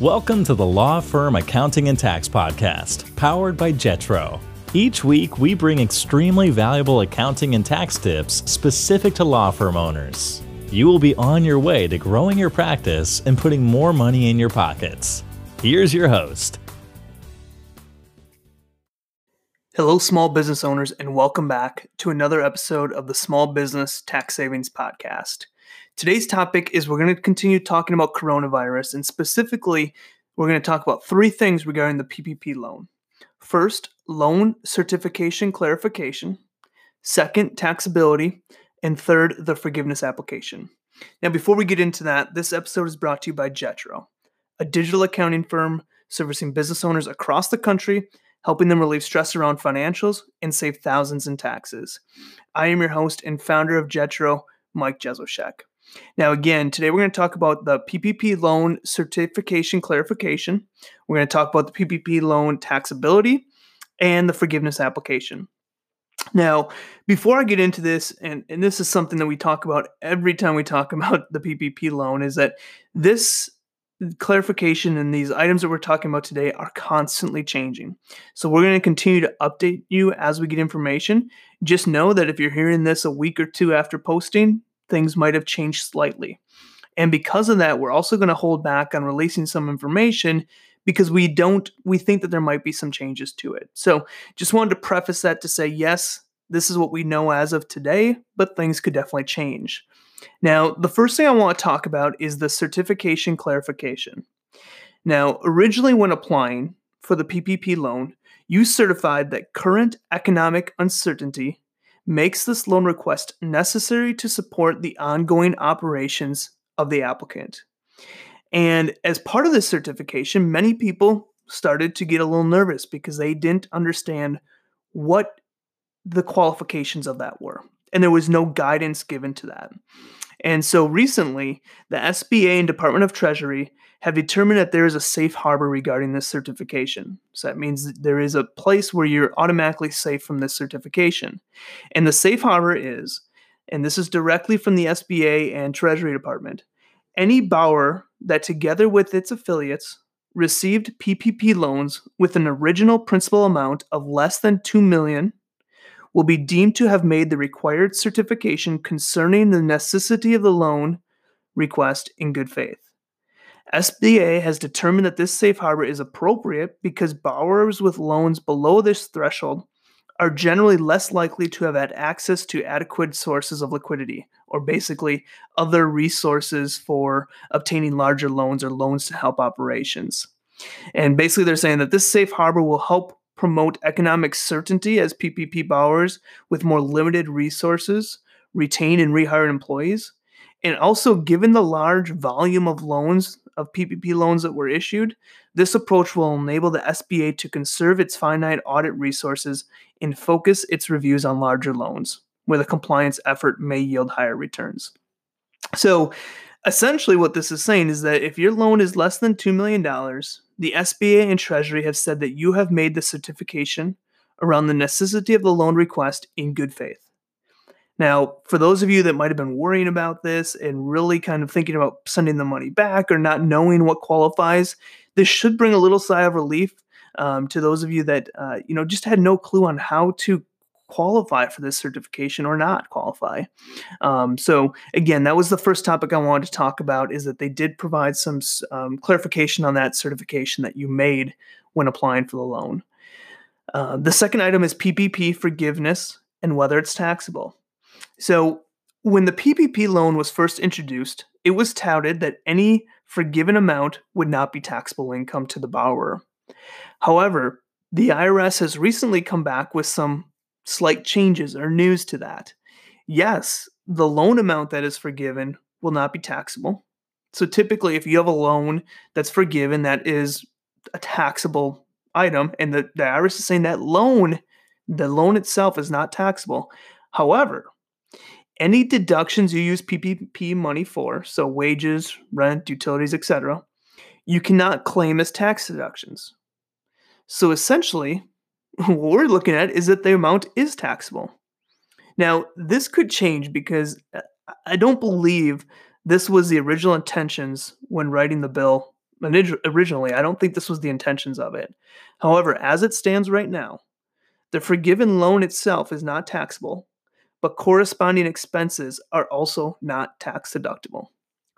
Welcome to the Law Firm Accounting and Tax Podcast, powered by Jetro. Each week, we bring extremely valuable accounting and tax tips specific to law firm owners. You will be on your way to growing your practice and putting more money in your pockets. Here's your host. Hello, small business owners, and welcome back to another episode of the Small Business Tax Savings Podcast. Today's topic is we're going to continue talking about coronavirus, and specifically, we're going to talk about three things regarding the PPP loan. First, loan certification clarification. Second, taxability. And third, the forgiveness application. Now, before we get into that, this episode is brought to you by Jetro, a digital accounting firm servicing business owners across the country, helping them relieve stress around financials and save thousands in taxes. I am your host and founder of Jetro, Mike Jesowshek. Now, again, today we're going to talk about the PPP loan certification clarification. We're going to talk about the PPP loan taxability and the forgiveness application. Now, before I get into this, and, and this is something that we talk about every time we talk about the PPP loan, is that this clarification and these items that we're talking about today are constantly changing. So we're going to continue to update you as we get information. Just know that if you're hearing this a week or two after posting, things might have changed slightly. And because of that, we're also going to hold back on releasing some information because we don't we think that there might be some changes to it. So, just wanted to preface that to say yes, this is what we know as of today, but things could definitely change. Now, the first thing I want to talk about is the certification clarification. Now, originally when applying for the PPP loan, you certified that current economic uncertainty makes this loan request necessary to support the ongoing operations of the applicant. And as part of this certification, many people started to get a little nervous because they didn't understand what the qualifications of that were. And there was no guidance given to that. And so recently, the SBA and Department of Treasury have determined that there is a safe harbor regarding this certification. So that means that there is a place where you're automatically safe from this certification. And the safe harbor is, and this is directly from the SBA and Treasury Department, any borrower that together with its affiliates received PPP loans with an original principal amount of less than 2 million will be deemed to have made the required certification concerning the necessity of the loan request in good faith. SBA has determined that this safe harbor is appropriate because borrowers with loans below this threshold are generally less likely to have had access to adequate sources of liquidity, or basically other resources for obtaining larger loans or loans to help operations. And basically, they're saying that this safe harbor will help promote economic certainty as PPP borrowers with more limited resources retain and rehire employees. And also, given the large volume of loans of PPP loans that were issued, this approach will enable the SBA to conserve its finite audit resources and focus its reviews on larger loans, where the compliance effort may yield higher returns. So, essentially, what this is saying is that if your loan is less than $2 million, the SBA and Treasury have said that you have made the certification around the necessity of the loan request in good faith. Now, for those of you that might have been worrying about this and really kind of thinking about sending the money back or not knowing what qualifies, this should bring a little sigh of relief um, to those of you that uh, you know just had no clue on how to qualify for this certification or not qualify. Um, so again, that was the first topic I wanted to talk about is that they did provide some um, clarification on that certification that you made when applying for the loan. Uh, the second item is PPP forgiveness and whether it's taxable. So, when the PPP loan was first introduced, it was touted that any forgiven amount would not be taxable income to the borrower. However, the IRS has recently come back with some slight changes or news to that. Yes, the loan amount that is forgiven will not be taxable. So typically, if you have a loan that's forgiven that is a taxable item, and the, the IRS is saying that loan, the loan itself is not taxable. However, any deductions you use PPP money for, so wages, rent, utilities, etc., you cannot claim as tax deductions. So essentially, what we're looking at is that the amount is taxable. Now, this could change because uh, I don't believe this was the original intentions when writing the bill originally. I don't think this was the intentions of it. However, as it stands right now, the forgiven loan itself is not taxable, but corresponding expenses are also not tax deductible.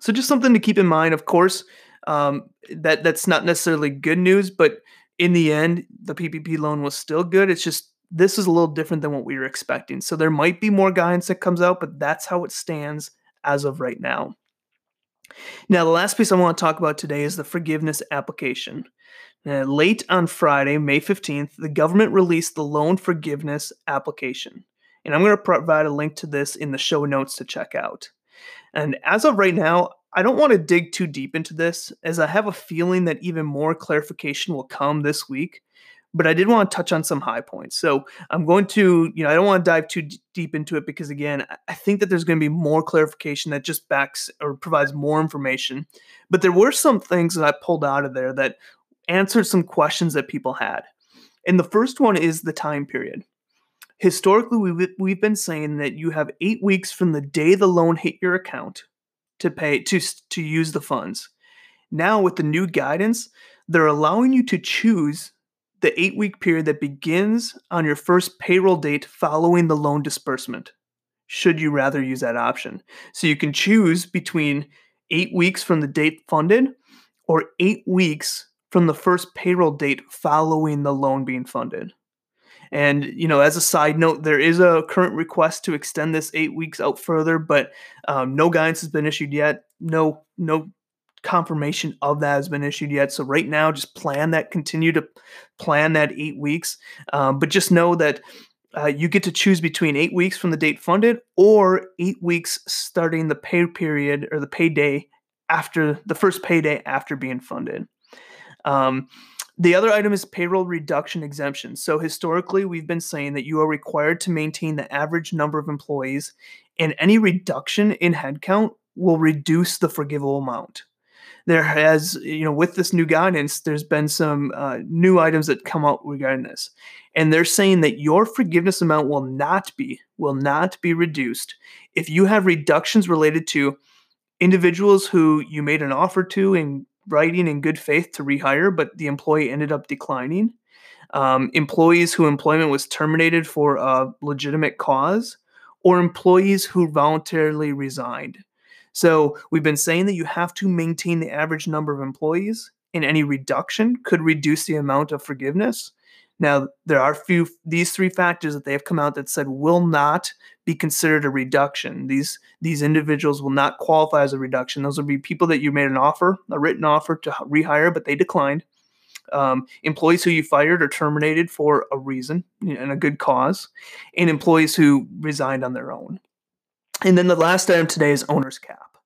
So just something to keep in mind. Of course, um, that that's not necessarily good news, but in the end, the PPP loan was still good. It's just this is a little different than what we were expecting. So there might be more guidance that comes out, but that's how it stands as of right now. Now, the last piece I want to talk about today is the forgiveness application. Uh, late on Friday, May 15th, the government released the loan forgiveness application. And I'm going to provide a link to this in the show notes to check out. And as of right now, I don't want to dig too deep into this, as I have a feeling that even more clarification will come this week. But I did want to touch on some high points. So I'm going to, you know, I don't want to dive too d- deep into it because, again, I think that there's going to be more clarification that just backs or provides more information. But there were some things that I pulled out of there that answered some questions that people had. And the first one is the time period. Historically, we've, we've been saying that you have eight weeks from the day the loan hit your account to pay to to use the funds. Now with the new guidance, they're allowing you to choose the 8-week period that begins on your first payroll date following the loan disbursement. Should you rather use that option? So you can choose between 8 weeks from the date funded or 8 weeks from the first payroll date following the loan being funded. And you know, as a side note, there is a current request to extend this eight weeks out further, but um, no guidance has been issued yet. No, no confirmation of that has been issued yet. So right now, just plan that. Continue to plan that eight weeks, um, but just know that. Uh, you get to choose between eight weeks from the date funded or eight weeks starting the pay period or the payday after the first payday after being funded. Um, the other item is payroll reduction exemption. So historically, we've been saying that you are required to maintain the average number of employees, and any reduction in headcount will reduce the forgivable amount. There has, you know, with this new guidance, there's been some uh, new items that come out regarding this, and they're saying that your forgiveness amount will not be will not be reduced if you have reductions related to individuals who you made an offer to and writing in good faith to rehire, but the employee ended up declining. Um, employees who employment was terminated for a legitimate cause, or employees who voluntarily resigned. So we've been saying that you have to maintain the average number of employees, and any reduction could reduce the amount of forgiveness. Now, there are few these three factors that they have come out that said will not be considered a reduction. These these individuals will not qualify as a reduction. Those will be people that you made an offer, a written offer to rehire, but they declined. Um, employees who you fired or terminated for a reason and a good cause, and employees who resigned on their own. And then the last item today is owner's cap.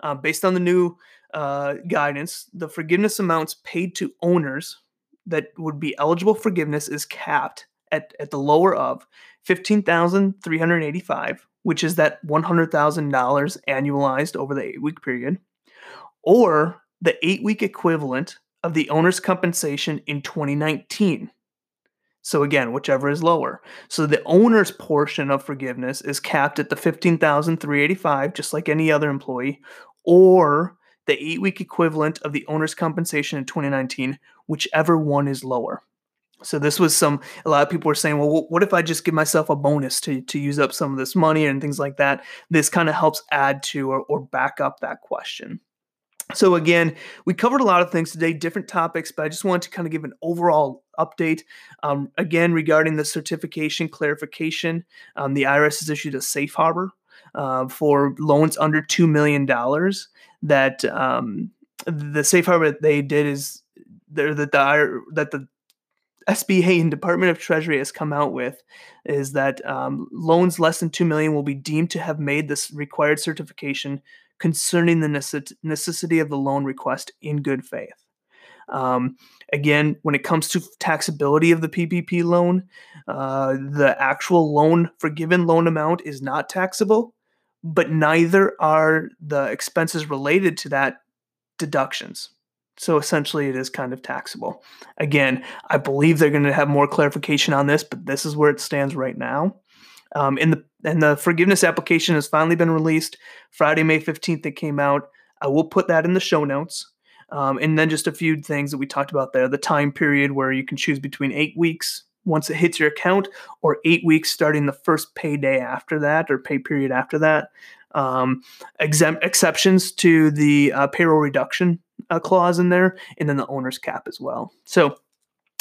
Uh, based on the new uh, guidance, the forgiveness amounts paid to owners that would be eligible forgiveness is capped at, at the lower of 15385 which is that $100,000 annualized over the eight week period, or the eight week equivalent of the owner's compensation in 2019. So again, whichever is lower. So the owner's portion of forgiveness is capped at the 15,385 just like any other employee or the 8-week equivalent of the owner's compensation in 2019, whichever one is lower. So this was some a lot of people were saying, well, what if I just give myself a bonus to to use up some of this money and things like that? This kind of helps add to or, or back up that question. So again, we covered a lot of things today, different topics, but I just wanted to kind of give an overall update. Um, again, regarding the certification clarification, um, the IRS has issued a safe harbor uh, for loans under two million dollars. That um, the safe harbor that they did is that the that the SBA and Department of Treasury has come out with is that um, loans less than two million will be deemed to have made this required certification concerning the necessity of the loan request in good faith. Um, again, when it comes to taxability of the PPP loan, uh, the actual loan forgiven loan amount is not taxable, but neither are the expenses related to that deductions. So essentially, it is kind of taxable. Again, I believe they're going to have more clarification on this, but this is where it stands right now. Um, and the and the forgiveness application has finally been released. Friday, May fifteenth, it came out. I will put that in the show notes. Um, and then just a few things that we talked about there the time period where you can choose between eight weeks once it hits your account or eight weeks starting the first payday after that or pay period after that. Um, exempt exceptions to the uh, payroll reduction uh, clause in there, and then the owner's cap as well. So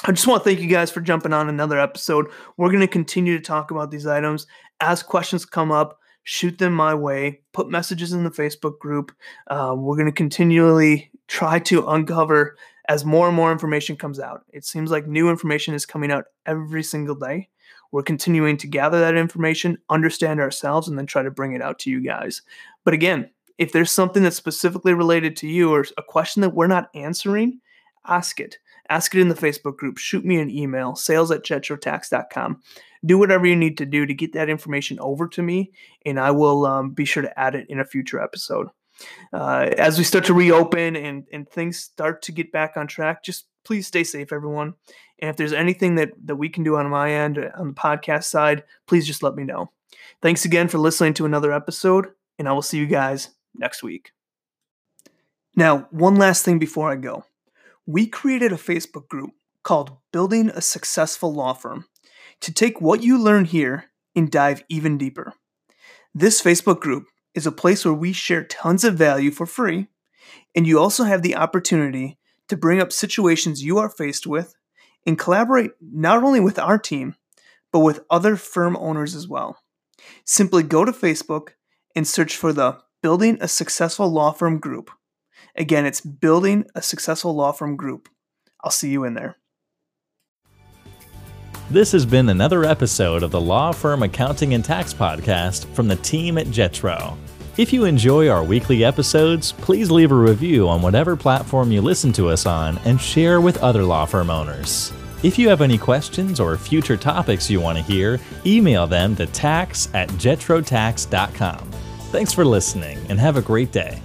I just want to thank you guys for jumping on another episode. We're going to continue to talk about these items as questions come up. Shoot them my way. Put messages in the Facebook group. Uh, we're going to continually try to uncover as more and more information comes out. It seems like new information is coming out every single day. We're continuing to gather that information, understand ourselves, and then try to bring it out to you guys. But again, if there's something that's specifically related to you or a question that we're not answering, ask it. Ask it in the Facebook group. Shoot me an email, sales at jetrotax.com. Do whatever you need to do to get that information over to me, and I will um, be sure to add it in a future episode. Uh, as we start to reopen and, and things start to get back on track, just please stay safe, everyone. And if there's anything that, that we can do on my end, uh, on the podcast side, please just let me know. Thanks again for listening to another episode, and I will see you guys next week. Now, one last thing before I go. We created a Facebook group called Building a Successful Law Firm to take what you learn here and dive even deeper. This Facebook group is a place where we share tons of value for free, and you also have the opportunity to bring up situations you are faced with and collaborate not only with our team, but with other firm owners as well. Simply go to Facebook and search for the Building a Successful Law Firm group. Again, it's Building a Successful Law Firm group. I'll see you in there. This has been another episode of the Law Firm Accounting and Tax Podcast from the team at Jetro. If you enjoy our weekly episodes, please leave a review on whatever platform you listen to us on and share with other law firm owners. If you have any questions or future topics you want to hear, email them to tax at jetrotax.com. Thanks for listening and have a great day.